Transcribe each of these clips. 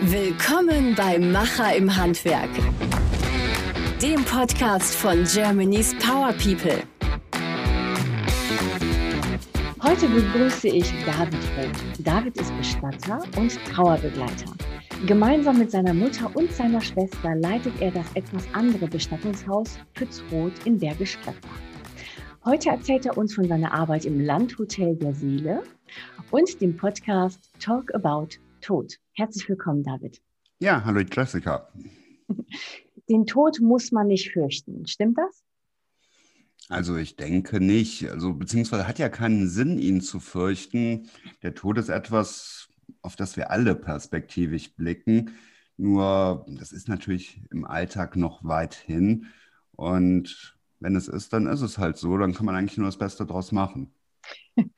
Willkommen bei Macher im Handwerk, dem Podcast von Germany's Power People. Heute begrüße ich David Roth. David ist Bestatter und Trauerbegleiter. Gemeinsam mit seiner Mutter und seiner Schwester leitet er das etwas andere Bestattungshaus Pützroth in Bergisch Gladbach. Heute erzählt er uns von seiner Arbeit im Landhotel der Seele und dem Podcast Talk About Tod. Herzlich willkommen, David. Ja, hallo Jessica. Den Tod muss man nicht fürchten. Stimmt das? Also ich denke nicht. Also beziehungsweise hat ja keinen Sinn, ihn zu fürchten. Der Tod ist etwas, auf das wir alle perspektivisch blicken. Nur das ist natürlich im Alltag noch weit hin. Und wenn es ist, dann ist es halt so. Dann kann man eigentlich nur das Beste draus machen.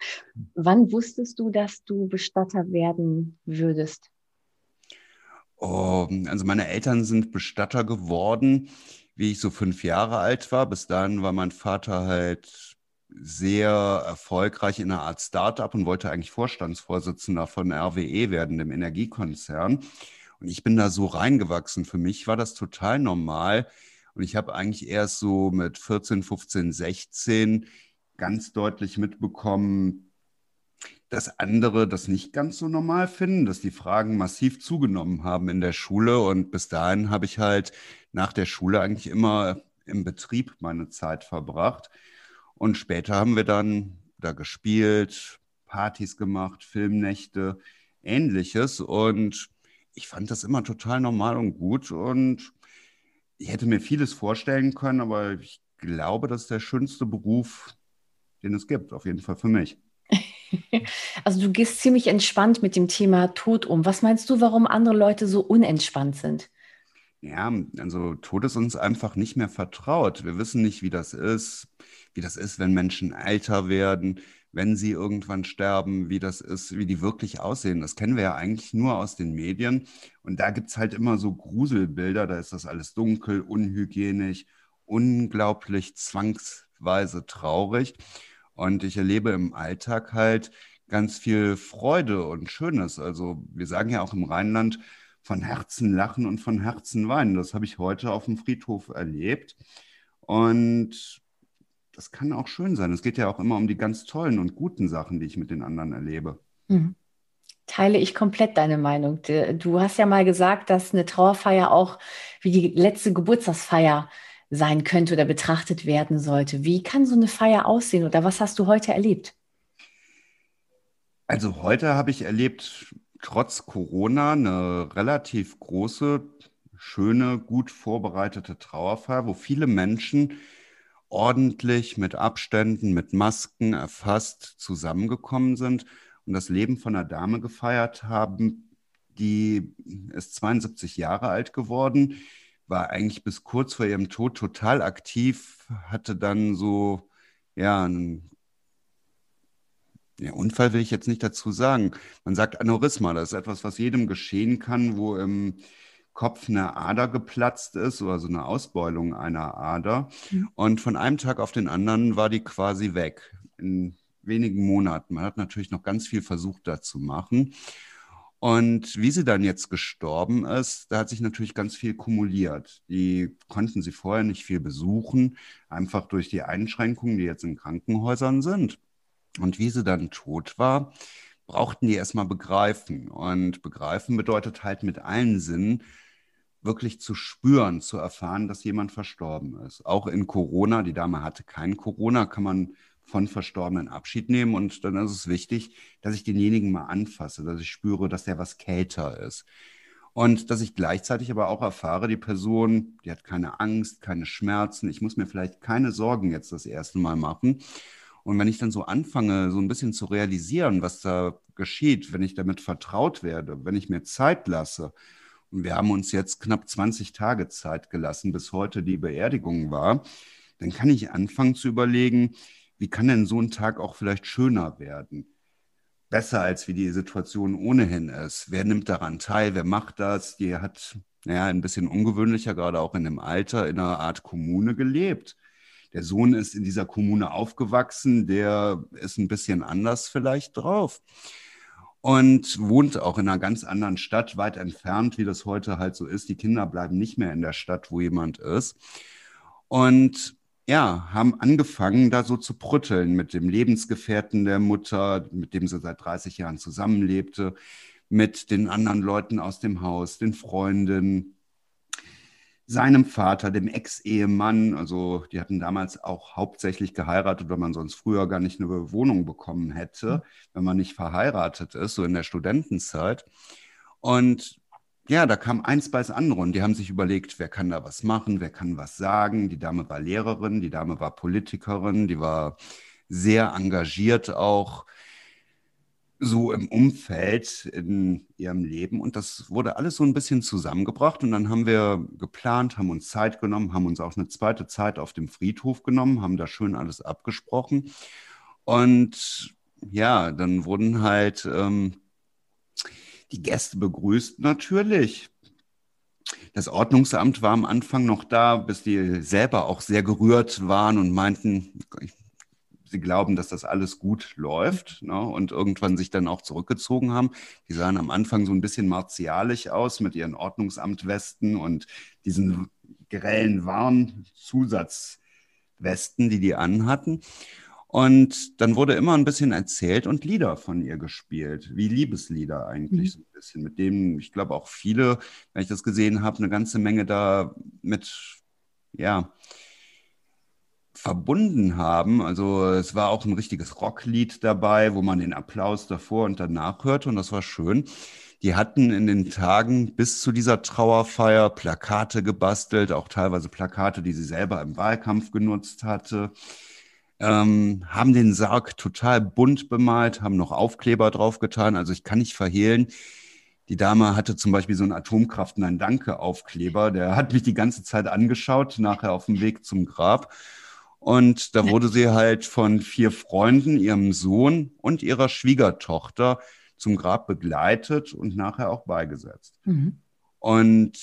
Wann wusstest du, dass du Bestatter werden würdest? Oh, also meine Eltern sind Bestatter geworden, wie ich so fünf Jahre alt war. Bis dahin war mein Vater halt sehr erfolgreich in einer Art Startup und wollte eigentlich Vorstandsvorsitzender von RWE werden, dem Energiekonzern. Und ich bin da so reingewachsen. Für mich war das total normal. Und ich habe eigentlich erst so mit 14, 15, 16 ganz deutlich mitbekommen, dass andere das nicht ganz so normal finden, dass die Fragen massiv zugenommen haben in der Schule. Und bis dahin habe ich halt nach der Schule eigentlich immer im Betrieb meine Zeit verbracht. Und später haben wir dann da gespielt, Partys gemacht, Filmnächte, ähnliches. Und ich fand das immer total normal und gut. Und ich hätte mir vieles vorstellen können, aber ich glaube, das ist der schönste Beruf, den es gibt, auf jeden Fall für mich. Also du gehst ziemlich entspannt mit dem Thema Tod um. Was meinst du, warum andere Leute so unentspannt sind? Ja, also Tod ist uns einfach nicht mehr vertraut. Wir wissen nicht, wie das ist, wie das ist, wenn Menschen älter werden, wenn sie irgendwann sterben, wie das ist, wie die wirklich aussehen. Das kennen wir ja eigentlich nur aus den Medien. Und da gibt es halt immer so Gruselbilder, da ist das alles dunkel, unhygienisch, unglaublich zwangsweise traurig. Und ich erlebe im Alltag halt ganz viel Freude und Schönes. Also wir sagen ja auch im Rheinland von Herzen lachen und von Herzen weinen. Das habe ich heute auf dem Friedhof erlebt. Und das kann auch schön sein. Es geht ja auch immer um die ganz tollen und guten Sachen, die ich mit den anderen erlebe. Mhm. Teile ich komplett deine Meinung. Du hast ja mal gesagt, dass eine Trauerfeier auch wie die letzte Geburtstagsfeier sein könnte oder betrachtet werden sollte. Wie kann so eine Feier aussehen oder was hast du heute erlebt? Also heute habe ich erlebt, trotz Corona, eine relativ große, schöne, gut vorbereitete Trauerfeier, wo viele Menschen ordentlich mit Abständen, mit Masken erfasst zusammengekommen sind und das Leben von einer Dame gefeiert haben, die ist 72 Jahre alt geworden, war eigentlich bis kurz vor ihrem Tod total aktiv, hatte dann so, ja, einen ja, Unfall will ich jetzt nicht dazu sagen. Man sagt Aneurysma, das ist etwas, was jedem geschehen kann, wo im Kopf eine Ader geplatzt ist oder so eine Ausbeulung einer Ader. Mhm. Und von einem Tag auf den anderen war die quasi weg. In wenigen Monaten. Man hat natürlich noch ganz viel versucht, da zu machen. Und wie sie dann jetzt gestorben ist, da hat sich natürlich ganz viel kumuliert. Die konnten sie vorher nicht viel besuchen, einfach durch die Einschränkungen, die jetzt in Krankenhäusern sind. Und wie sie dann tot war, brauchten die erstmal begreifen. Und begreifen bedeutet halt mit allen Sinnen, wirklich zu spüren, zu erfahren, dass jemand verstorben ist. Auch in Corona, die Dame hatte kein Corona, kann man von Verstorbenen Abschied nehmen. Und dann ist es wichtig, dass ich denjenigen mal anfasse, dass ich spüre, dass der was kälter ist. Und dass ich gleichzeitig aber auch erfahre, die Person, die hat keine Angst, keine Schmerzen. Ich muss mir vielleicht keine Sorgen jetzt das erste Mal machen. Und wenn ich dann so anfange, so ein bisschen zu realisieren, was da geschieht, wenn ich damit vertraut werde, wenn ich mir Zeit lasse, und wir haben uns jetzt knapp 20 Tage Zeit gelassen, bis heute die Beerdigung war, dann kann ich anfangen zu überlegen, wie kann denn so ein Tag auch vielleicht schöner werden? Besser als wie die Situation ohnehin ist. Wer nimmt daran teil? Wer macht das? Die hat, naja, ein bisschen ungewöhnlicher, gerade auch in dem Alter, in einer Art Kommune gelebt. Der Sohn ist in dieser Kommune aufgewachsen, der ist ein bisschen anders vielleicht drauf. und wohnt auch in einer ganz anderen Stadt, weit entfernt, wie das heute halt so ist. Die Kinder bleiben nicht mehr in der Stadt, wo jemand ist. Und ja, haben angefangen, da so zu prütteln mit dem Lebensgefährten der Mutter, mit dem sie seit 30 Jahren zusammenlebte, mit den anderen Leuten aus dem Haus, den Freunden, seinem Vater, dem Ex-Ehemann. Also die hatten damals auch hauptsächlich geheiratet, weil man sonst früher gar nicht eine Wohnung bekommen hätte, wenn man nicht verheiratet ist, so in der Studentenzeit. Und ja, da kam eins bei das andere und die haben sich überlegt, wer kann da was machen, wer kann was sagen. Die Dame war Lehrerin, die Dame war Politikerin, die war sehr engagiert auch so im Umfeld in ihrem Leben. Und das wurde alles so ein bisschen zusammengebracht. Und dann haben wir geplant, haben uns Zeit genommen, haben uns auch eine zweite Zeit auf dem Friedhof genommen, haben da schön alles abgesprochen. Und ja, dann wurden halt ähm, die Gäste begrüßt, natürlich. Das Ordnungsamt war am Anfang noch da, bis die selber auch sehr gerührt waren und meinten, sie glauben, dass das alles gut läuft ne? und irgendwann sich dann auch zurückgezogen haben. Die sahen am Anfang so ein bisschen martialisch aus mit ihren Ordnungsamtwesten und diesen grellen Warnzusatzwesten, die die anhatten. Und dann wurde immer ein bisschen erzählt und Lieder von ihr gespielt, wie Liebeslieder eigentlich mhm. so ein bisschen, mit denen ich glaube auch viele, wenn ich das gesehen habe, eine ganze Menge da mit, ja, verbunden haben. Also es war auch ein richtiges Rocklied dabei, wo man den Applaus davor und danach hörte und das war schön. Die hatten in den Tagen bis zu dieser Trauerfeier Plakate gebastelt, auch teilweise Plakate, die sie selber im Wahlkampf genutzt hatte. Ähm, haben den Sarg total bunt bemalt, haben noch Aufkleber draufgetan. Also ich kann nicht verhehlen. Die Dame hatte zum Beispiel so einen Atomkraft Nein Danke Aufkleber. Der hat mich die ganze Zeit angeschaut, nachher auf dem Weg zum Grab. Und da wurde sie halt von vier Freunden, ihrem Sohn und ihrer Schwiegertochter zum Grab begleitet und nachher auch beigesetzt. Mhm. Und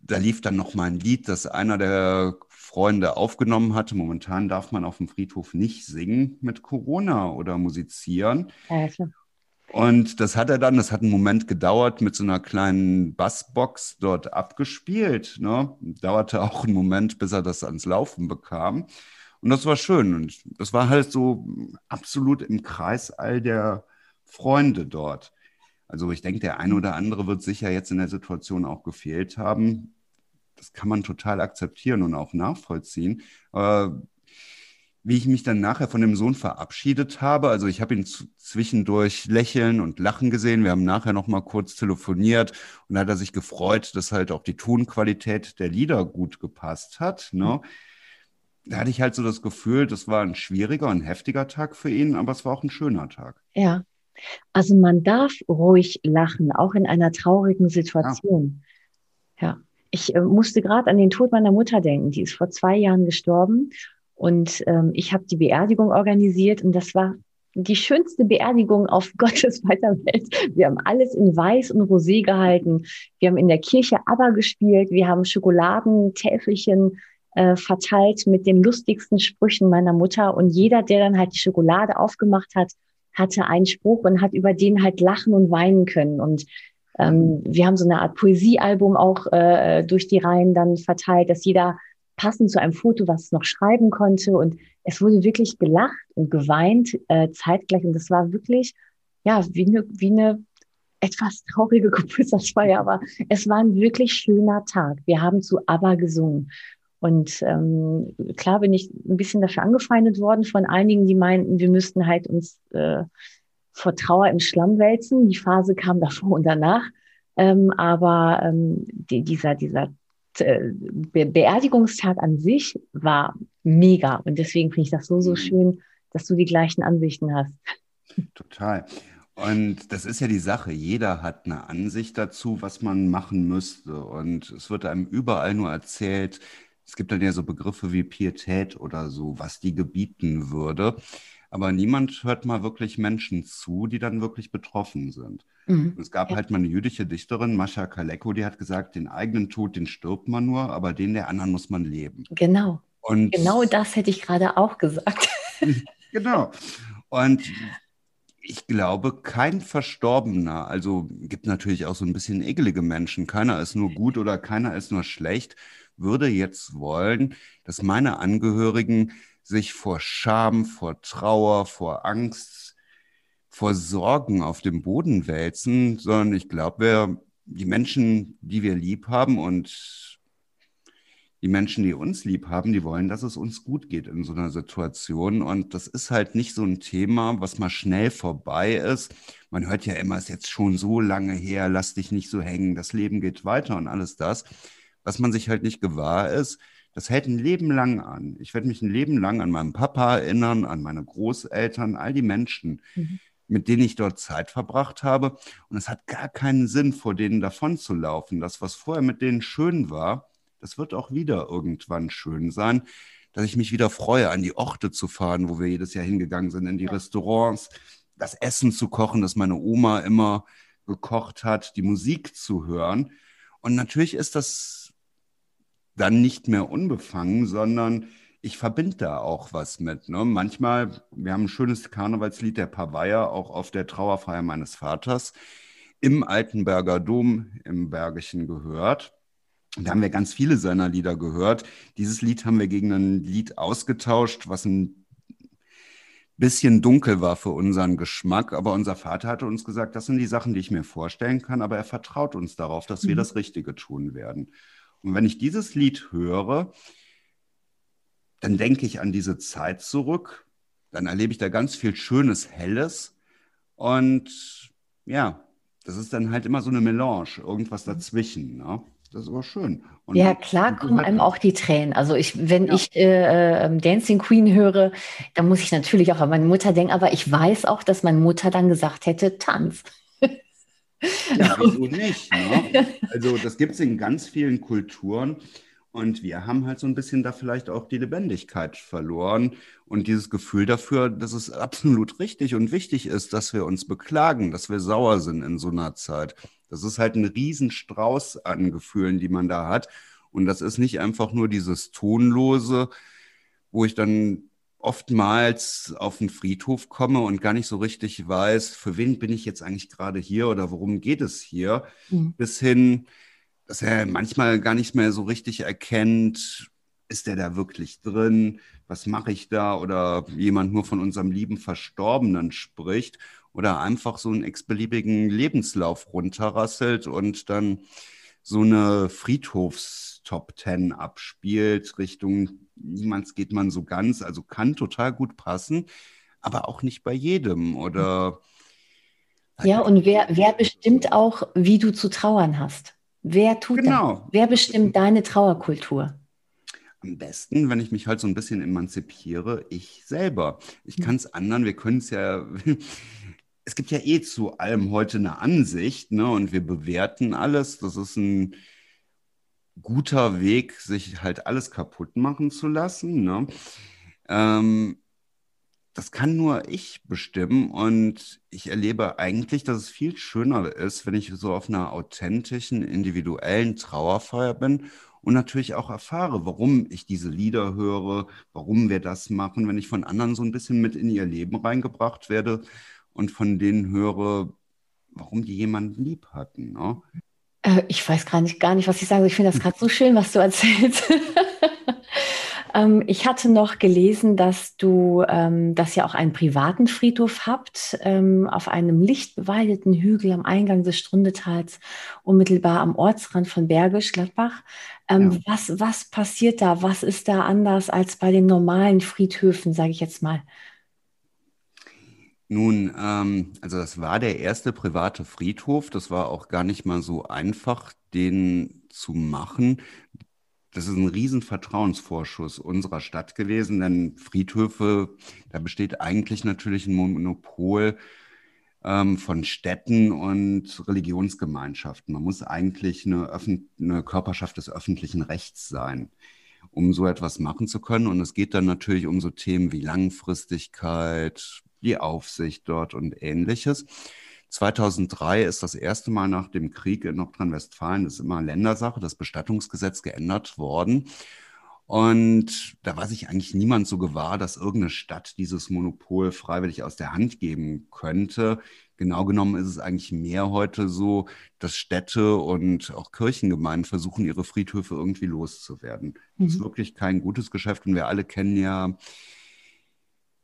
da lief dann noch mal ein Lied, das einer der Freunde aufgenommen hatte. Momentan darf man auf dem Friedhof nicht singen mit Corona oder musizieren. Ja, und das hat er dann, das hat einen Moment gedauert, mit so einer kleinen Bassbox dort abgespielt. Ne? Dauerte auch einen Moment, bis er das ans Laufen bekam. Und das war schön. Und das war halt so absolut im Kreis all der Freunde dort. Also ich denke, der eine oder andere wird sicher jetzt in der Situation auch gefehlt haben. Das kann man total akzeptieren und auch nachvollziehen. Aber wie ich mich dann nachher von dem Sohn verabschiedet habe, also ich habe ihn zwischendurch lächeln und lachen gesehen. Wir haben nachher noch mal kurz telefoniert und da hat er sich gefreut, dass halt auch die Tonqualität der Lieder gut gepasst hat. Ne? Mhm da hatte ich halt so das Gefühl, das war ein schwieriger und heftiger Tag für ihn, aber es war auch ein schöner Tag. Ja, also man darf ruhig lachen, auch in einer traurigen Situation. Ja, ja. Ich äh, musste gerade an den Tod meiner Mutter denken. Die ist vor zwei Jahren gestorben und ähm, ich habe die Beerdigung organisiert und das war die schönste Beerdigung auf Gottes weiter Welt. Wir haben alles in Weiß und Rosé gehalten. Wir haben in der Kirche Aber gespielt. Wir haben Schokoladentäfelchen äh, verteilt mit den lustigsten Sprüchen meiner Mutter. Und jeder, der dann halt die Schokolade aufgemacht hat, hatte einen Spruch und hat über den halt lachen und weinen können. Und ähm, wir haben so eine Art Poesiealbum auch äh, durch die Reihen dann verteilt, dass jeder passend zu einem Foto was noch schreiben konnte. Und es wurde wirklich gelacht und geweint äh, zeitgleich. Und das war wirklich, ja, wie eine, wie eine etwas traurige Geburtstagsfeier, aber es war ein wirklich schöner Tag. Wir haben zu ABBA gesungen. Und ähm, klar bin ich ein bisschen dafür angefeindet worden von einigen, die meinten, wir müssten halt uns äh, vor Trauer im Schlamm wälzen. Die Phase kam davor und danach. Ähm, aber ähm, die, dieser, dieser äh, Be Beerdigungstag an sich war mega. Und deswegen finde ich das so, so mhm. schön, dass du die gleichen Ansichten hast. Total. Und das ist ja die Sache. Jeder hat eine Ansicht dazu, was man machen müsste. Und es wird einem überall nur erzählt, es gibt dann ja so Begriffe wie Pietät oder so, was die gebieten würde. Aber niemand hört mal wirklich Menschen zu, die dann wirklich betroffen sind. Mhm. Es gab ja. halt mal eine jüdische Dichterin, Mascha Kaleko, die hat gesagt, den eigenen Tod, den stirbt man nur, aber den der anderen muss man leben. Genau. Und genau das hätte ich gerade auch gesagt. genau. Und ich glaube, kein Verstorbener, also gibt natürlich auch so ein bisschen ekelige Menschen, keiner ist nur gut oder keiner ist nur schlecht, würde jetzt wollen, dass meine Angehörigen sich vor Scham, vor Trauer, vor Angst, vor Sorgen auf dem Boden wälzen, sondern ich glaube, wir, die Menschen, die wir lieb haben und die Menschen, die uns lieb haben, die wollen, dass es uns gut geht in so einer Situation. Und das ist halt nicht so ein Thema, was mal schnell vorbei ist. Man hört ja immer, es ist jetzt schon so lange her, lass dich nicht so hängen, das Leben geht weiter und alles das. Was man sich halt nicht gewahr ist, das hält ein Leben lang an. Ich werde mich ein Leben lang an meinen Papa erinnern, an meine Großeltern, all die Menschen, mhm. mit denen ich dort Zeit verbracht habe. Und es hat gar keinen Sinn, vor denen davonzulaufen. Das, was vorher mit denen schön war, das wird auch wieder irgendwann schön sein, dass ich mich wieder freue, an die Orte zu fahren, wo wir jedes Jahr hingegangen sind, in die ja. Restaurants, das Essen zu kochen, das meine Oma immer gekocht hat, die Musik zu hören. Und natürlich ist das dann nicht mehr unbefangen, sondern ich verbinde da auch was mit. Ne? Manchmal, wir haben ein schönes Karnevalslied der Pavaya auch auf der Trauerfeier meines Vaters im Altenberger Dom im Bergischen gehört. Da haben wir ganz viele seiner Lieder gehört. Dieses Lied haben wir gegen ein Lied ausgetauscht, was ein bisschen dunkel war für unseren Geschmack. Aber unser Vater hatte uns gesagt, das sind die Sachen, die ich mir vorstellen kann. Aber er vertraut uns darauf, dass wir mhm. das Richtige tun werden. Und wenn ich dieses Lied höre, dann denke ich an diese Zeit zurück. Dann erlebe ich da ganz viel Schönes, Helles. Und ja, das ist dann halt immer so eine Melange, irgendwas dazwischen. Ne? Das ist aber schön. Und ja, klar kommen einem auch die Tränen. Also ich, wenn ja. ich äh, ähm, Dancing Queen höre, dann muss ich natürlich auch an meine Mutter denken, aber ich weiß auch, dass meine Mutter dann gesagt hätte, tanz. Ja, wieso nicht? Ne? Also das gibt es in ganz vielen Kulturen. Und wir haben halt so ein bisschen da vielleicht auch die Lebendigkeit verloren und dieses Gefühl dafür, dass es absolut richtig und wichtig ist, dass wir uns beklagen, dass wir sauer sind in so einer Zeit. Das ist halt ein Riesenstrauß an Gefühlen, die man da hat. Und das ist nicht einfach nur dieses Tonlose, wo ich dann oftmals auf den Friedhof komme und gar nicht so richtig weiß, für wen bin ich jetzt eigentlich gerade hier oder worum geht es hier, mhm. bis hin, dass er manchmal gar nicht mehr so richtig erkennt, ist der da wirklich drin, was mache ich da oder jemand nur von unserem lieben Verstorbenen spricht oder einfach so einen x-beliebigen Lebenslauf runterrasselt und dann so eine Friedhofs-Top Ten abspielt, Richtung niemals geht man so ganz, also kann total gut passen, aber auch nicht bei jedem oder. Ja, und wer, wer bestimmt auch, wie du zu trauern hast? Wer tut genau. das? Wer bestimmt deine Trauerkultur? Am besten, wenn ich mich halt so ein bisschen emanzipiere, ich selber. Ich hm. kann es anderen, wir können es ja, es gibt ja eh zu allem heute eine Ansicht, ne? Und wir bewerten alles. Das ist ein guter Weg, sich halt alles kaputt machen zu lassen. Ne? Ähm, das kann nur ich bestimmen und ich erlebe eigentlich, dass es viel schöner ist, wenn ich so auf einer authentischen, individuellen Trauerfeier bin und natürlich auch erfahre, warum ich diese Lieder höre, warum wir das machen, wenn ich von anderen so ein bisschen mit in ihr Leben reingebracht werde und von denen höre, warum die jemanden lieb hatten. Ne? Äh, ich weiß gar nicht, gar nicht, was ich sage. Ich finde das gerade so schön, was du erzählst. ähm, ich hatte noch gelesen, dass du ähm, das ja auch einen privaten Friedhof habt, ähm, auf einem lichtbewaldeten Hügel am Eingang des Strundetals, unmittelbar am Ortsrand von Bergisch Gladbach. Ähm, ja. was, was passiert da? Was ist da anders als bei den normalen Friedhöfen, sage ich jetzt mal? Nun, ähm, also das war der erste private Friedhof. Das war auch gar nicht mal so einfach, den zu machen. Das ist ein riesen Vertrauensvorschuss unserer Stadt gewesen, denn Friedhöfe, da besteht eigentlich natürlich ein Monopol ähm, von Städten und Religionsgemeinschaften. Man muss eigentlich eine, eine Körperschaft des öffentlichen Rechts sein um so etwas machen zu können. Und es geht dann natürlich um so Themen wie Langfristigkeit, die Aufsicht dort und ähnliches. 2003 ist das erste Mal nach dem Krieg in Nordrhein-Westfalen, das ist immer Ländersache, das Bestattungsgesetz geändert worden. Und da war sich eigentlich niemand so gewahr, dass irgendeine Stadt dieses Monopol freiwillig aus der Hand geben könnte. Genau genommen ist es eigentlich mehr heute so, dass Städte und auch Kirchengemeinden versuchen, ihre Friedhöfe irgendwie loszuwerden. Mhm. Das ist mhm. wirklich kein gutes Geschäft und wir alle kennen ja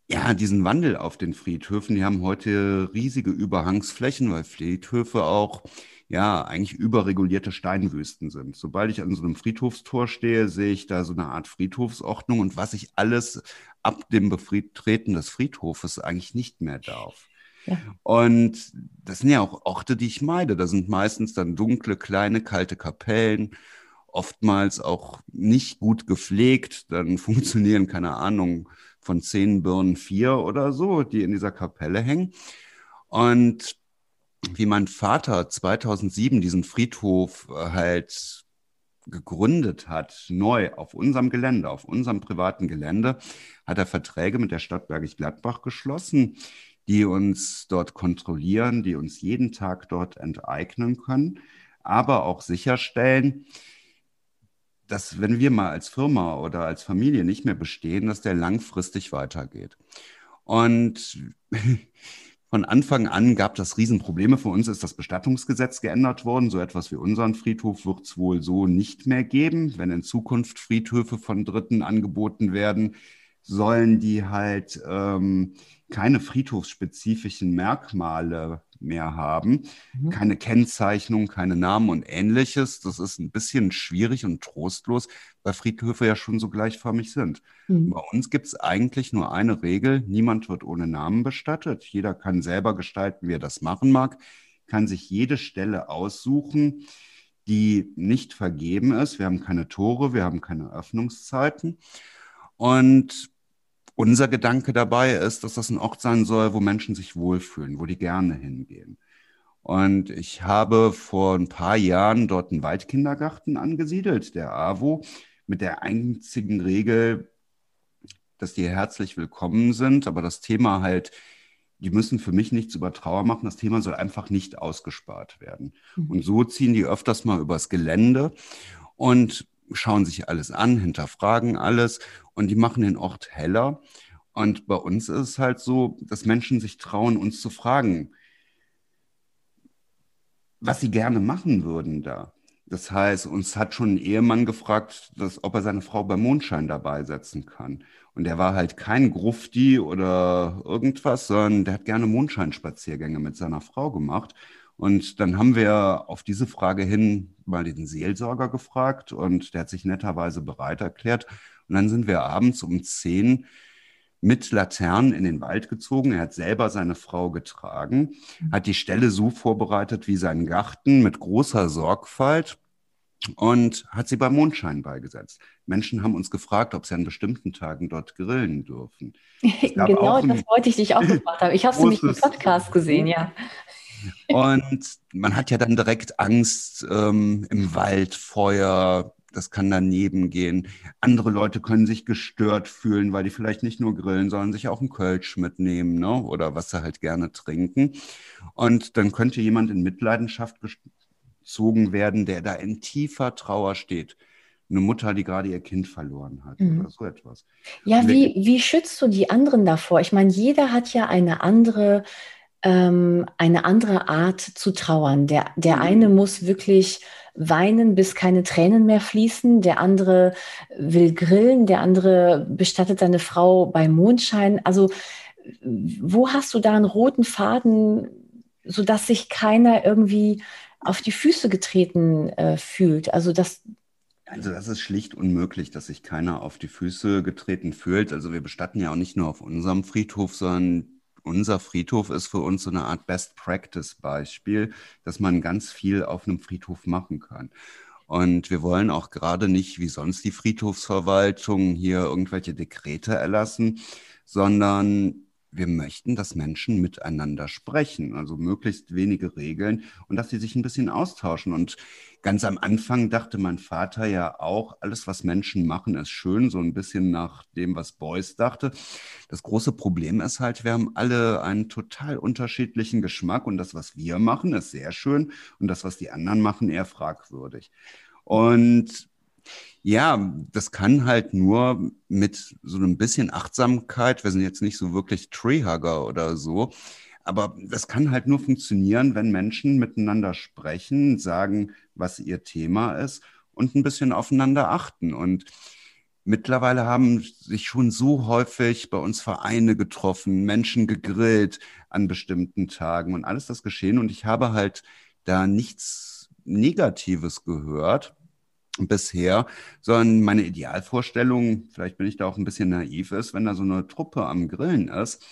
ja, diesen Wandel auf den Friedhöfen. Die haben heute riesige Überhangsflächen, weil Friedhöfe auch ja, eigentlich überregulierte Steinwüsten sind. Sobald ich an so einem Friedhofstor stehe, sehe ich da so eine Art Friedhofsordnung und was ich alles ab dem Betreten des Friedhofes eigentlich nicht mehr darf. Ja. Und das sind ja auch Orte, die ich meide. Da sind meistens dann dunkle, kleine, kalte Kapellen, oftmals auch nicht gut gepflegt. Dann funktionieren, keine Ahnung, von zehn Birnen vier oder so, die in dieser Kapelle hängen. Und wie mein Vater 2007 diesen Friedhof äh, halt gegründet hat, neu auf unserem Gelände, auf unserem privaten Gelände, hat er Verträge mit der Stadt Bergisch Gladbach geschlossen, die uns dort kontrollieren, die uns jeden Tag dort enteignen können, aber auch sicherstellen, dass wenn wir mal als Firma oder als Familie nicht mehr bestehen, dass der langfristig weitergeht. Und Von Anfang an gab das Riesenprobleme. Für uns ist das Bestattungsgesetz geändert worden. So etwas wie unseren Friedhof wird es wohl so nicht mehr geben. Wenn in Zukunft Friedhöfe von Dritten angeboten werden, sollen die halt ähm, keine friedhofsspezifischen Merkmale mehr haben. Mhm. Keine Kennzeichnung, keine Namen und ähnliches. Das ist ein bisschen schwierig und trostlos, weil Friedhöfe ja schon so gleichförmig sind. Mhm. Bei uns gibt es eigentlich nur eine Regel. Niemand wird ohne Namen bestattet. Jeder kann selber gestalten, wie er das machen mag, kann sich jede Stelle aussuchen, die nicht vergeben ist. Wir haben keine Tore, wir haben keine Öffnungszeiten. Und unser Gedanke dabei ist, dass das ein Ort sein soll, wo Menschen sich wohlfühlen, wo die gerne hingehen. Und ich habe vor ein paar Jahren dort einen Waldkindergarten angesiedelt, der AWO, mit der einzigen Regel, dass die herzlich willkommen sind, aber das Thema halt, die müssen für mich nichts über Trauer machen. Das Thema soll einfach nicht ausgespart werden. Mhm. Und so ziehen die öfters mal übers Gelände. Und schauen sich alles an, hinterfragen alles und die machen den Ort heller. Und bei uns ist es halt so, dass Menschen sich trauen, uns zu fragen, was sie gerne machen würden da. Das heißt, uns hat schon ein Ehemann gefragt, dass, ob er seine Frau beim Mondschein dabei setzen kann. Und der war halt kein Grufti oder irgendwas, sondern der hat gerne Mondscheinspaziergänge mit seiner Frau gemacht. Und dann haben wir auf diese Frage hin mal den Seelsorger gefragt und der hat sich netterweise bereit erklärt. Und dann sind wir abends um zehn mit Laternen in den Wald gezogen. Er hat selber seine Frau getragen, hat die Stelle so vorbereitet wie seinen Garten mit großer Sorgfalt und hat sie beim Mondschein beigesetzt. Menschen haben uns gefragt, ob sie an bestimmten Tagen dort grillen dürfen. genau, das wollte ich dich auch gefragt haben. Ich habe es nämlich im Podcast gesehen, ja. Und man hat ja dann direkt Angst ähm, im Wald, Feuer, das kann daneben gehen. Andere Leute können sich gestört fühlen, weil die vielleicht nicht nur grillen, sondern sich auch einen Kölsch mitnehmen ne? oder was sie halt gerne trinken. Und dann könnte jemand in Mitleidenschaft gezogen werden, der da in tiefer Trauer steht. Eine Mutter, die gerade ihr Kind verloren hat mhm. oder so etwas. Ja, wie, wie schützt du die anderen davor? Ich meine, jeder hat ja eine andere ähm, eine andere Art zu trauern. Der, der mhm. eine muss wirklich weinen, bis keine Tränen mehr fließen. Der andere will grillen. Der andere bestattet seine Frau bei Mondschein. Also, wo hast du da einen roten Faden, sodass sich keiner irgendwie auf die Füße getreten äh, fühlt? Also, das, also das ist schlicht unmöglich, dass sich keiner auf die Füße getreten fühlt. Also wir bestatten ja auch nicht nur auf unserem Friedhof, sondern unser Friedhof ist für uns so eine Art Best-Practice-Beispiel, dass man ganz viel auf einem Friedhof machen kann. Und wir wollen auch gerade nicht wie sonst die Friedhofsverwaltung hier irgendwelche Dekrete erlassen, sondern wir möchten, dass Menschen miteinander sprechen, also möglichst wenige Regeln und dass sie sich ein bisschen austauschen. Und ganz am Anfang dachte mein Vater ja auch, alles, was Menschen machen, ist schön, so ein bisschen nach dem, was Beuys dachte. Das große Problem ist halt, wir haben alle einen total unterschiedlichen Geschmack und das, was wir machen, ist sehr schön und das, was die anderen machen, eher fragwürdig. Und Ja, das kann halt nur mit so einem bisschen Achtsamkeit. Wir sind jetzt nicht so wirklich Treehugger oder so. Aber das kann halt nur funktionieren, wenn Menschen miteinander sprechen, sagen, was ihr Thema ist und ein bisschen aufeinander achten. Und mittlerweile haben sich schon so häufig bei uns Vereine getroffen, Menschen gegrillt an bestimmten Tagen und alles das geschehen. Und ich habe halt da nichts Negatives gehört bisher, sondern meine Idealvorstellung, vielleicht bin ich da auch ein bisschen naiv ist, wenn da so eine Truppe am Grillen ist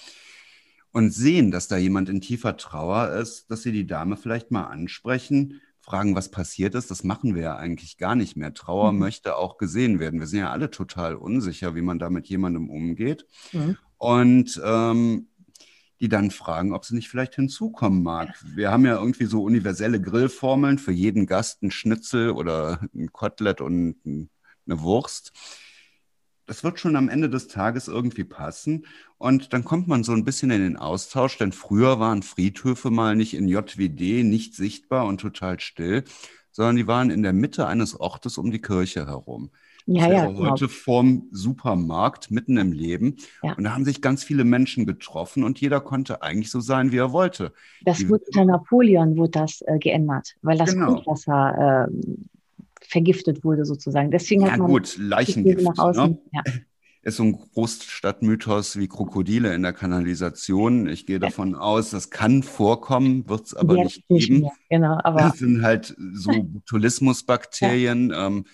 und sehen, dass da jemand in tiefer Trauer ist, dass sie die Dame vielleicht mal ansprechen, fragen, was passiert ist. Das machen wir ja eigentlich gar nicht mehr. Trauer mhm. möchte auch gesehen werden. Wir sind ja alle total unsicher, wie man da mit jemandem umgeht. Mhm. Und ähm, die dann fragen, ob sie nicht vielleicht hinzukommen mag. Wir haben ja irgendwie so universelle Grillformeln für jeden Gast ein Schnitzel oder ein Kotelett und eine Wurst. Das wird schon am Ende des Tages irgendwie passen. Und dann kommt man so ein bisschen in den Austausch, denn früher waren Friedhöfe mal nicht in JWD, nicht sichtbar und total still, sondern die waren in der Mitte eines Ortes um die Kirche herum. Ja, ja, genau. heute vorm Supermarkt mitten im Leben. Ja. Und da haben sich ganz viele Menschen getroffen und jeder konnte eigentlich so sein, wie er wollte. Das Die, wurde unter Napoleon wurde das äh, geändert, weil das genau. Grundwasser äh, vergiftet wurde sozusagen. Deswegen ja, hat man gut, Leichengift. Nach außen, ne? ja. Ist so ein Großstadtmythos wie Krokodile in der Kanalisation. Ich gehe davon aus, das kann vorkommen, wird es aber Jetzt nicht geben. Nicht genau, aber das sind halt so Botulismusbakterien. Ähm,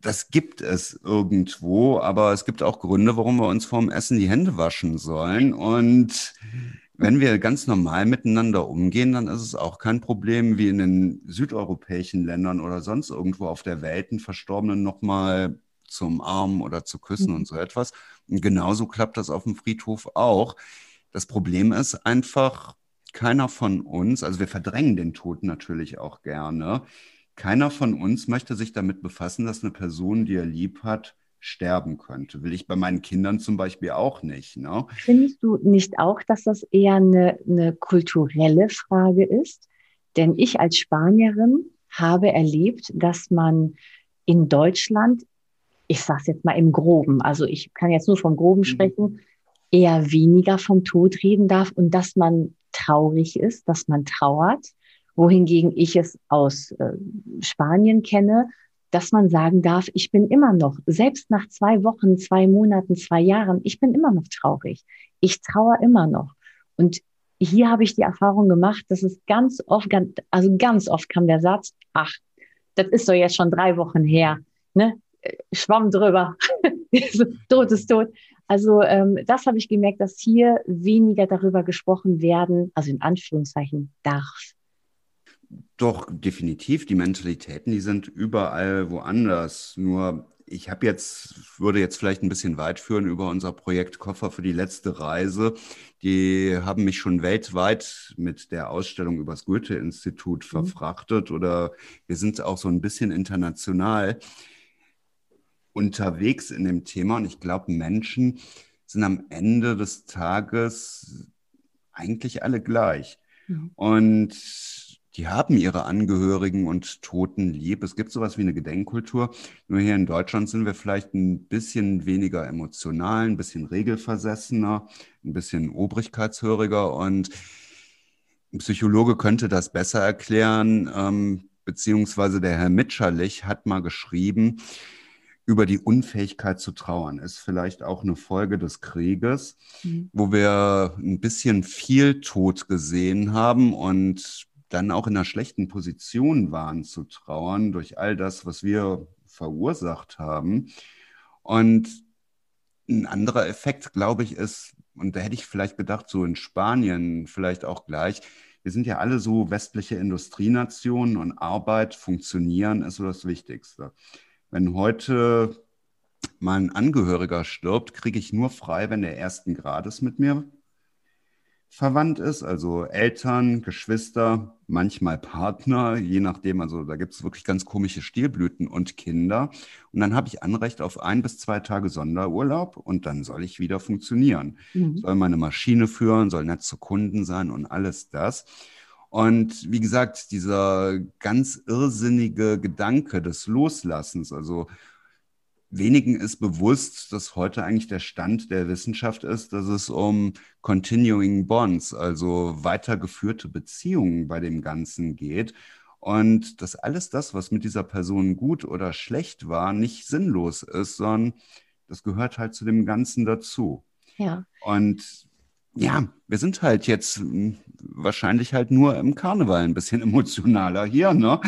das gibt es irgendwo, aber es gibt auch Gründe, warum wir uns vorm Essen die Hände waschen sollen. Und wenn wir ganz normal miteinander umgehen, dann ist es auch kein Problem, wie in den südeuropäischen Ländern oder sonst irgendwo auf der Welt, einen Verstorbenen nochmal zum Armen oder zu küssen mhm. und so etwas. Und genauso klappt das auf dem Friedhof auch. Das Problem ist einfach, keiner von uns, also wir verdrängen den Tod natürlich auch gerne keiner von uns möchte sich damit befassen, dass eine Person, die er lieb hat, sterben könnte. Will ich bei meinen Kindern zum Beispiel auch nicht. Ne? Findest du nicht auch, dass das eher eine, eine kulturelle Frage ist? Denn ich als Spanierin habe erlebt, dass man in Deutschland, ich sage es jetzt mal im Groben, also ich kann jetzt nur vom Groben mhm. sprechen, eher weniger vom Tod reden darf und dass man traurig ist, dass man trauert wohingegen ich es aus äh, Spanien kenne, dass man sagen darf, ich bin immer noch, selbst nach zwei Wochen, zwei Monaten, zwei Jahren, ich bin immer noch traurig. Ich trauere immer noch. Und hier habe ich die Erfahrung gemacht, dass es ganz oft, also ganz oft kam der Satz, ach, das ist doch jetzt schon drei Wochen her, ne? Schwamm drüber, Tod ist tot. Also ähm, das habe ich gemerkt, dass hier weniger darüber gesprochen werden, also in Anführungszeichen darf. Doch, definitiv. Die Mentalitäten, die sind überall woanders. Nur ich habe jetzt, würde jetzt vielleicht ein bisschen weit führen über unser Projekt Koffer für die letzte Reise. Die haben mich schon weltweit mit der Ausstellung übers Goethe-Institut mhm. verfrachtet oder wir sind auch so ein bisschen international unterwegs in dem Thema. Und ich glaube, Menschen sind am Ende des Tages eigentlich alle gleich. Mhm. Und die haben ihre Angehörigen und Toten lieb. Es gibt sowas wie eine Gedenkkultur. Nur hier in Deutschland sind wir vielleicht ein bisschen weniger emotional, ein bisschen regelversessener, ein bisschen obrigkeitshöriger und ein Psychologe könnte das besser erklären, ähm, beziehungsweise der Herr Mitscherlich hat mal geschrieben, über die Unfähigkeit zu trauern ist vielleicht auch eine Folge des Krieges, mhm. wo wir ein bisschen viel Tod gesehen haben und dann auch in einer schlechten Position waren zu trauern durch all das, was wir verursacht haben. Und ein anderer Effekt, glaube ich, ist, und da hätte ich vielleicht gedacht, so in Spanien vielleicht auch gleich, wir sind ja alle so westliche Industrienationen und Arbeit, funktionieren ist so das Wichtigste. Wenn heute mein Angehöriger stirbt, kriege ich nur frei, wenn der ersten Grades mit mir verwandt ist, also Eltern, Geschwister, manchmal Partner, je nachdem, also da gibt es wirklich ganz komische Stilblüten und Kinder. Und dann habe ich Anrecht auf ein bis zwei Tage Sonderurlaub und dann soll ich wieder funktionieren. Mhm. Soll meine Maschine führen, soll nett zu Kunden sein und alles das. Und wie gesagt, dieser ganz irrsinnige Gedanke des Loslassens, also wenigen ist bewusst, dass heute eigentlich der Stand der Wissenschaft ist, dass es um Continuing Bonds, also weitergeführte Beziehungen bei dem Ganzen geht. Und dass alles das, was mit dieser Person gut oder schlecht war, nicht sinnlos ist, sondern das gehört halt zu dem Ganzen dazu. Ja. Und ja, wir sind halt jetzt hm, wahrscheinlich halt nur im Karneval ein bisschen emotionaler hier, ne?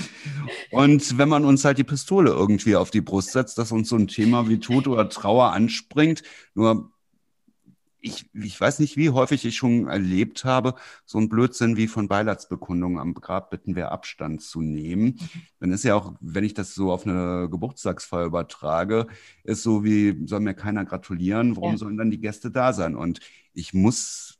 Und wenn man uns halt die Pistole irgendwie auf die Brust setzt, dass uns so ein Thema wie Tod oder Trauer anspringt, nur ich, ich weiß nicht, wie häufig ich schon erlebt habe, so ein Blödsinn wie von Beileidsbekundungen am Grab bitten wir Abstand zu nehmen. Dann ist ja auch, wenn ich das so auf eine Geburtstagsfeier übertrage, ist so wie, soll mir keiner gratulieren, warum ja. sollen dann die Gäste da sein? Und ich muss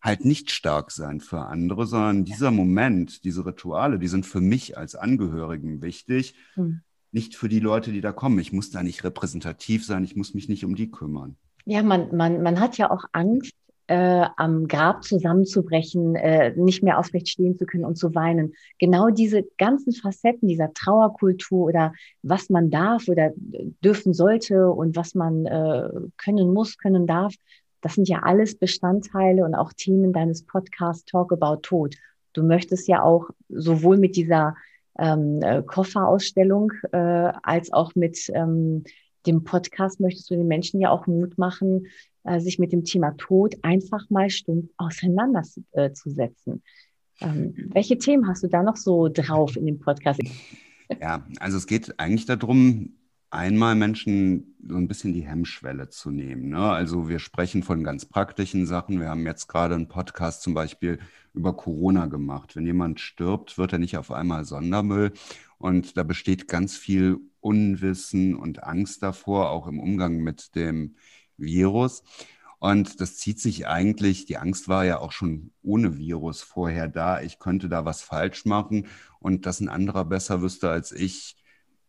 halt nicht stark sein für andere, sondern dieser Moment, diese Rituale, die sind für mich als Angehörigen wichtig, mhm. nicht für die Leute, die da kommen. Ich muss da nicht repräsentativ sein, ich muss mich nicht um die kümmern. Ja, man, man, man hat ja auch Angst, äh, am Grab zusammenzubrechen, äh, nicht mehr aufrecht stehen zu können und zu weinen. Genau diese ganzen Facetten dieser Trauerkultur oder was man darf oder dürfen sollte und was man äh, können muss, können darf, das sind ja alles Bestandteile und auch Themen deines Podcasts Talk About Tod. Du möchtest ja auch sowohl mit dieser ähm, äh, Kofferausstellung äh, als auch mit ähm, dem Podcast möchtest du den Menschen ja auch Mut machen, äh, sich mit dem Thema Tod einfach mal stumpf auseinanderzusetzen. Ähm, welche Themen hast du da noch so drauf in dem Podcast? Ja, also es geht eigentlich darum, einmal Menschen so ein bisschen die Hemmschwelle zu nehmen. Ne? Also wir sprechen von ganz praktischen Sachen. Wir haben jetzt gerade einen Podcast zum Beispiel über Corona gemacht. Wenn jemand stirbt, wird er nicht auf einmal Sondermüll. Und da besteht ganz viel Unwissen und Angst davor, auch im Umgang mit dem Virus. Und das zieht sich eigentlich, die Angst war ja auch schon ohne Virus vorher da. Ich könnte da was falsch machen und dass ein anderer besser wüsste als ich,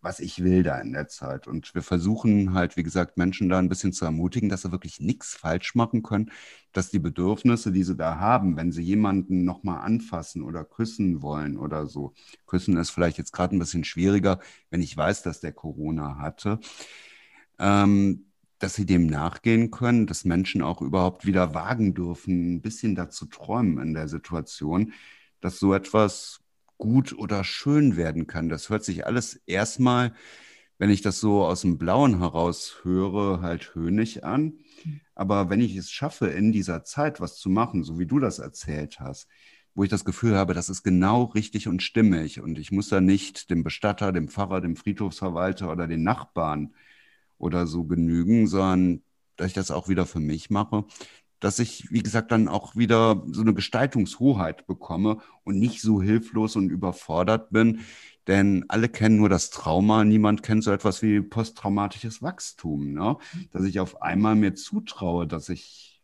was ich will da in der Zeit. Und wir versuchen halt, wie gesagt, Menschen da ein bisschen zu ermutigen, dass sie wirklich nichts falsch machen können, dass die Bedürfnisse, die sie da haben, wenn sie jemanden nochmal anfassen oder küssen wollen oder so, küssen ist vielleicht jetzt gerade ein bisschen schwieriger, wenn ich weiß, dass der Corona hatte, ähm, dass sie dem nachgehen können, dass Menschen auch überhaupt wieder wagen dürfen, ein bisschen dazu träumen in der Situation, dass so etwas gut oder schön werden kann. Das hört sich alles erstmal, wenn ich das so aus dem Blauen heraus höre, halt höhnig an. Aber wenn ich es schaffe, in dieser Zeit was zu machen, so wie du das erzählt hast, wo ich das Gefühl habe, das ist genau richtig und stimmig und ich muss da nicht dem Bestatter, dem Pfarrer, dem Friedhofsverwalter oder den Nachbarn oder so genügen, sondern dass ich das auch wieder für mich mache, dass ich, wie gesagt, dann auch wieder so eine Gestaltungshoheit bekomme und nicht so hilflos und überfordert bin. Denn alle kennen nur das Trauma, niemand kennt so etwas wie posttraumatisches Wachstum, ne? dass ich auf einmal mir zutraue, dass ich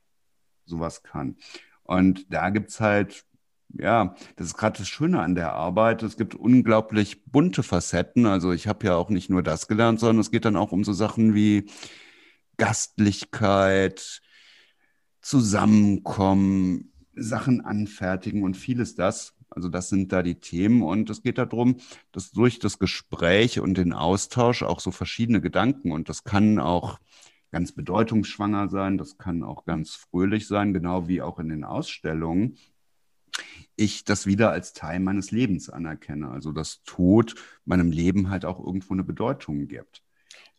sowas kann. Und da gibt es halt, ja, das ist gerade das Schöne an der Arbeit. Es gibt unglaublich bunte Facetten. Also ich habe ja auch nicht nur das gelernt, sondern es geht dann auch um so Sachen wie Gastlichkeit, Zusammenkommen, Sachen anfertigen und vieles das. Also das sind da die Themen und es geht darum, dass durch das Gespräch und den Austausch auch so verschiedene Gedanken und das kann auch ganz bedeutungsschwanger sein, das kann auch ganz fröhlich sein, genau wie auch in den Ausstellungen, ich das wieder als Teil meines Lebens anerkenne. Also dass Tod meinem Leben halt auch irgendwo eine Bedeutung gibt.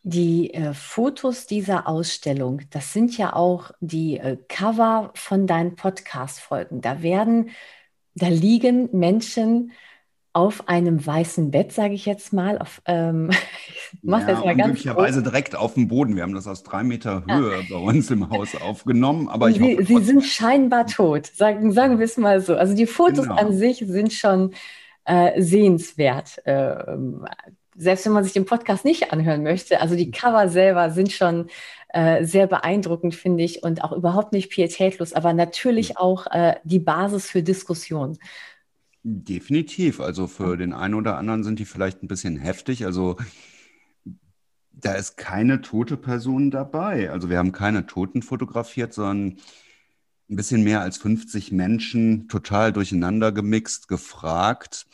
Die äh, Fotos dieser Ausstellung, das sind ja auch die äh, Cover von deinen Podcast-Folgen. Da werden, da liegen Menschen auf einem weißen Bett, sage ich jetzt mal. Auf, ähm, ich mach ja, das mal ganz glücklicherweise direkt auf dem Boden. Wir haben das aus drei Meter Höhe ja. bei uns im Haus aufgenommen. Aber ich sie, hoffe, sie sind scheinbar tot, sagen, sagen wir es mal so. Also die Fotos genau. an sich sind schon äh, sehenswert. Äh, selbst wenn man sich den Podcast nicht anhören möchte, also die Cover selber sind schon äh, sehr beeindruckend, finde ich, und auch überhaupt nicht pietätlos, aber natürlich hm. auch äh, die Basis für Diskussion. Definitiv. Also für den einen oder anderen sind die vielleicht ein bisschen heftig. Also da ist keine tote Person dabei. Also wir haben keine Toten fotografiert, sondern ein bisschen mehr als 50 Menschen total durcheinander gemixt, gefragt,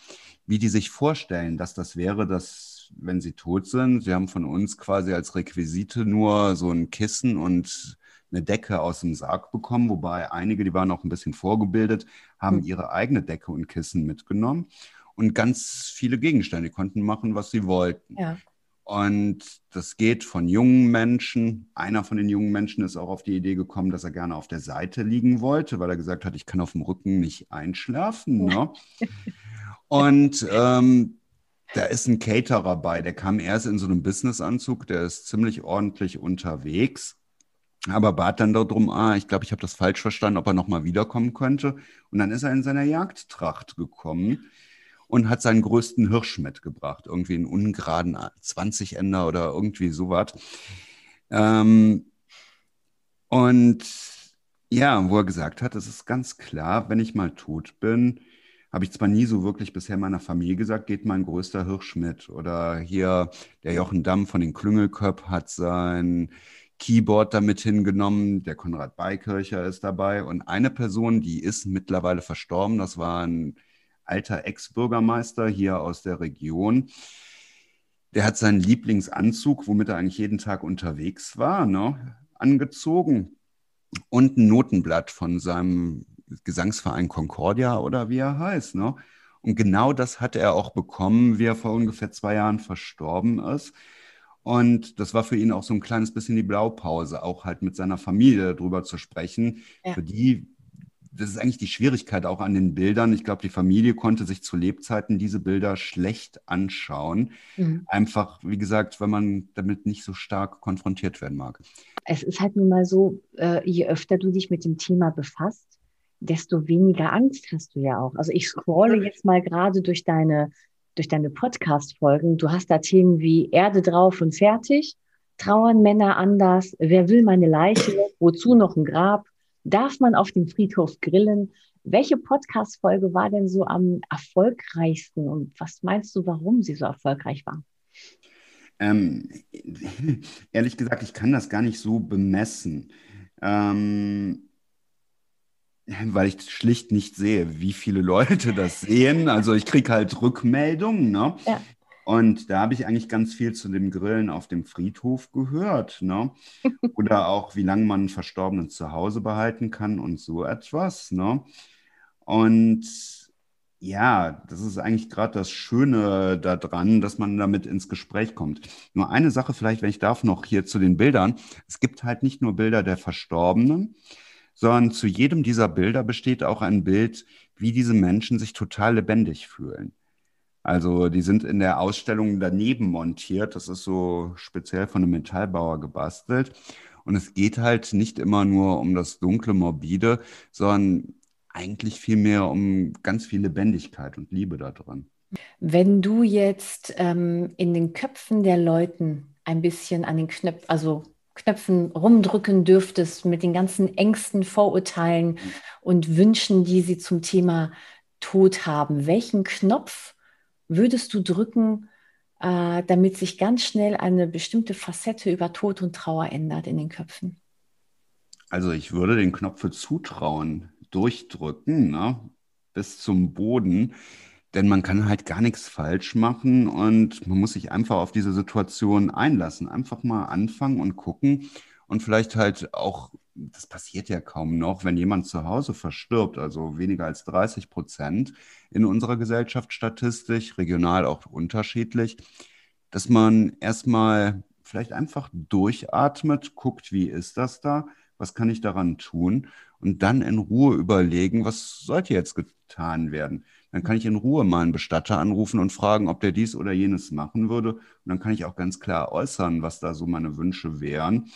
wie die sich vorstellen, dass das wäre, dass, wenn sie tot sind, sie haben von uns quasi als Requisite nur so ein Kissen und eine Decke aus dem Sarg bekommen, wobei einige, die waren auch ein bisschen vorgebildet, haben hm. ihre eigene Decke und Kissen mitgenommen und ganz viele Gegenstände, die konnten machen, was sie wollten. Ja. Und das geht von jungen Menschen. Einer von den jungen Menschen ist auch auf die Idee gekommen, dass er gerne auf der Seite liegen wollte, weil er gesagt hat, ich kann auf dem Rücken nicht einschlafen. Ne? Und ähm, da ist ein Caterer bei, der kam erst in so einem Businessanzug, der ist ziemlich ordentlich unterwegs, aber bat dann darum, ah, ich glaube, ich habe das falsch verstanden, ob er nochmal wiederkommen könnte. Und dann ist er in seiner Jagdtracht gekommen und hat seinen größten Hirsch mitgebracht, irgendwie einen ungeraden 20-Ender oder irgendwie sowas. Ähm, und ja, wo er gesagt hat, es ist ganz klar, wenn ich mal tot bin, habe ich zwar nie so wirklich bisher meiner Familie gesagt, geht mein größter Hirsch mit. Oder hier der Jochen Damm von den Klüngelköp hat sein Keyboard damit hingenommen. Der Konrad Beikircher ist dabei. Und eine Person, die ist mittlerweile verstorben, das war ein alter Ex-Bürgermeister hier aus der Region. Der hat seinen Lieblingsanzug, womit er eigentlich jeden Tag unterwegs war, ne, angezogen und ein Notenblatt von seinem Gesangsverein Concordia oder wie er heißt. Ne? Und genau das hat er auch bekommen, wie er vor ungefähr zwei Jahren verstorben ist. Und das war für ihn auch so ein kleines bisschen die Blaupause, auch halt mit seiner Familie darüber zu sprechen. Ja. Für die das ist eigentlich die Schwierigkeit auch an den Bildern. Ich glaube, die Familie konnte sich zu Lebzeiten diese Bilder schlecht anschauen. Mhm. Einfach, wie gesagt, wenn man damit nicht so stark konfrontiert werden mag. Es ist halt nun mal so, äh, je öfter du dich mit dem Thema befasst, desto weniger Angst hast du ja auch. Also ich scrolle jetzt mal gerade durch deine, durch deine Podcast-Folgen. Du hast da Themen wie Erde drauf und fertig, trauern Männer anders, wer will meine Leiche, wozu noch ein Grab, Darf man auf dem Friedhof grillen? Welche Podcast-Folge war denn so am erfolgreichsten und was meinst du, warum sie so erfolgreich war? Ähm, ehrlich gesagt, ich kann das gar nicht so bemessen, ähm, weil ich schlicht nicht sehe, wie viele Leute das sehen. Also ich kriege halt Rückmeldungen. Ne? Ja. Und da habe ich eigentlich ganz viel zu dem Grillen auf dem Friedhof gehört. Ne? Oder auch, wie lange man einen Verstorbenen zu Hause behalten kann und so etwas. Ne? Und ja, das ist eigentlich gerade das Schöne daran, dass man damit ins Gespräch kommt. Nur eine Sache vielleicht, wenn ich darf, noch hier zu den Bildern. Es gibt halt nicht nur Bilder der Verstorbenen, sondern zu jedem dieser Bilder besteht auch ein Bild, wie diese Menschen sich total lebendig fühlen. Also die sind in der Ausstellung daneben montiert. Das ist so speziell von einem Metallbauer gebastelt. Und es geht halt nicht immer nur um das dunkle, morbide, sondern eigentlich vielmehr um ganz viel Lebendigkeit und Liebe da drin. Wenn du jetzt ähm, in den Köpfen der Leuten ein bisschen an den Knöpfen, also Knöpfen rumdrücken dürftest mit den ganzen Ängsten, Vorurteilen mhm. und Wünschen, die sie zum Thema Tod haben, welchen Knopf würdest du drücken, äh, damit sich ganz schnell eine bestimmte Facette über Tod und Trauer ändert in den Köpfen? Also ich würde den Knopf für Zutrauen durchdrücken, ne? bis zum Boden, denn man kann halt gar nichts falsch machen und man muss sich einfach auf diese Situation einlassen. Einfach mal anfangen und gucken und vielleicht halt auch das passiert ja kaum noch, wenn jemand zu Hause verstirbt, also weniger als 30 Prozent in unserer Gesellschaft statistisch, regional auch unterschiedlich, dass man erstmal vielleicht einfach durchatmet, guckt, wie ist das da, was kann ich daran tun und dann in Ruhe überlegen, was sollte jetzt getan werden. Dann kann ich in Ruhe mal einen Bestatter anrufen und fragen, ob der dies oder jenes machen würde. Und dann kann ich auch ganz klar äußern, was da so meine Wünsche wären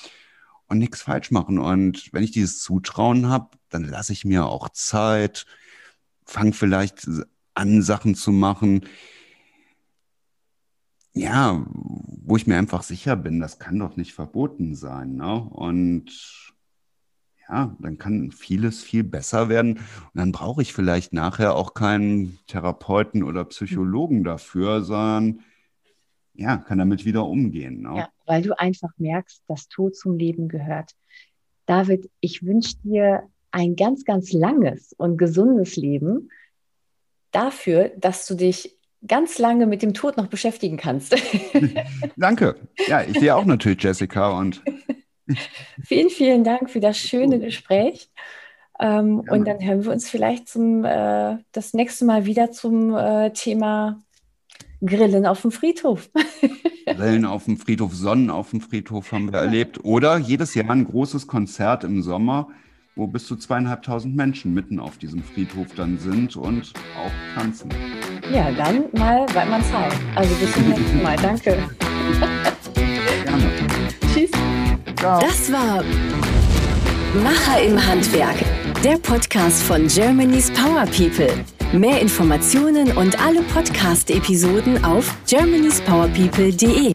und nichts falsch machen. Und wenn ich dieses Zutrauen habe, dann lasse ich mir auch Zeit, fange vielleicht an, Sachen zu machen, ja, wo ich mir einfach sicher bin, das kann doch nicht verboten sein. Ne? Und ja, dann kann vieles viel besser werden. Und dann brauche ich vielleicht nachher auch keinen Therapeuten oder Psychologen dafür, sondern ja, kann damit wieder umgehen. Ne? Ja, weil du einfach merkst, dass Tod zum Leben gehört. David, ich wünsche dir ein ganz, ganz langes und gesundes Leben dafür, dass du dich ganz lange mit dem Tod noch beschäftigen kannst. Danke. Ja, ich sehe auch natürlich Jessica und. vielen, vielen Dank für das schöne Gespräch. Ähm, und dann hören wir uns vielleicht zum, äh, das nächste Mal wieder zum äh, Thema Grillen auf dem Friedhof. Grillen auf dem Friedhof, Sonnen auf dem Friedhof haben wir erlebt. Oder jedes Jahr ein großes Konzert im Sommer, wo bis zu zweieinhalbtausend Menschen mitten auf diesem Friedhof dann sind und auch tanzen. Ja, dann mal weil man Zeit. Also bis zum nächsten Mal. Danke. Ciao. Das war Macher im Handwerk, der Podcast von Germany's Power People. Mehr Informationen und alle Podcast-Episoden auf germanyspowerpeople.de.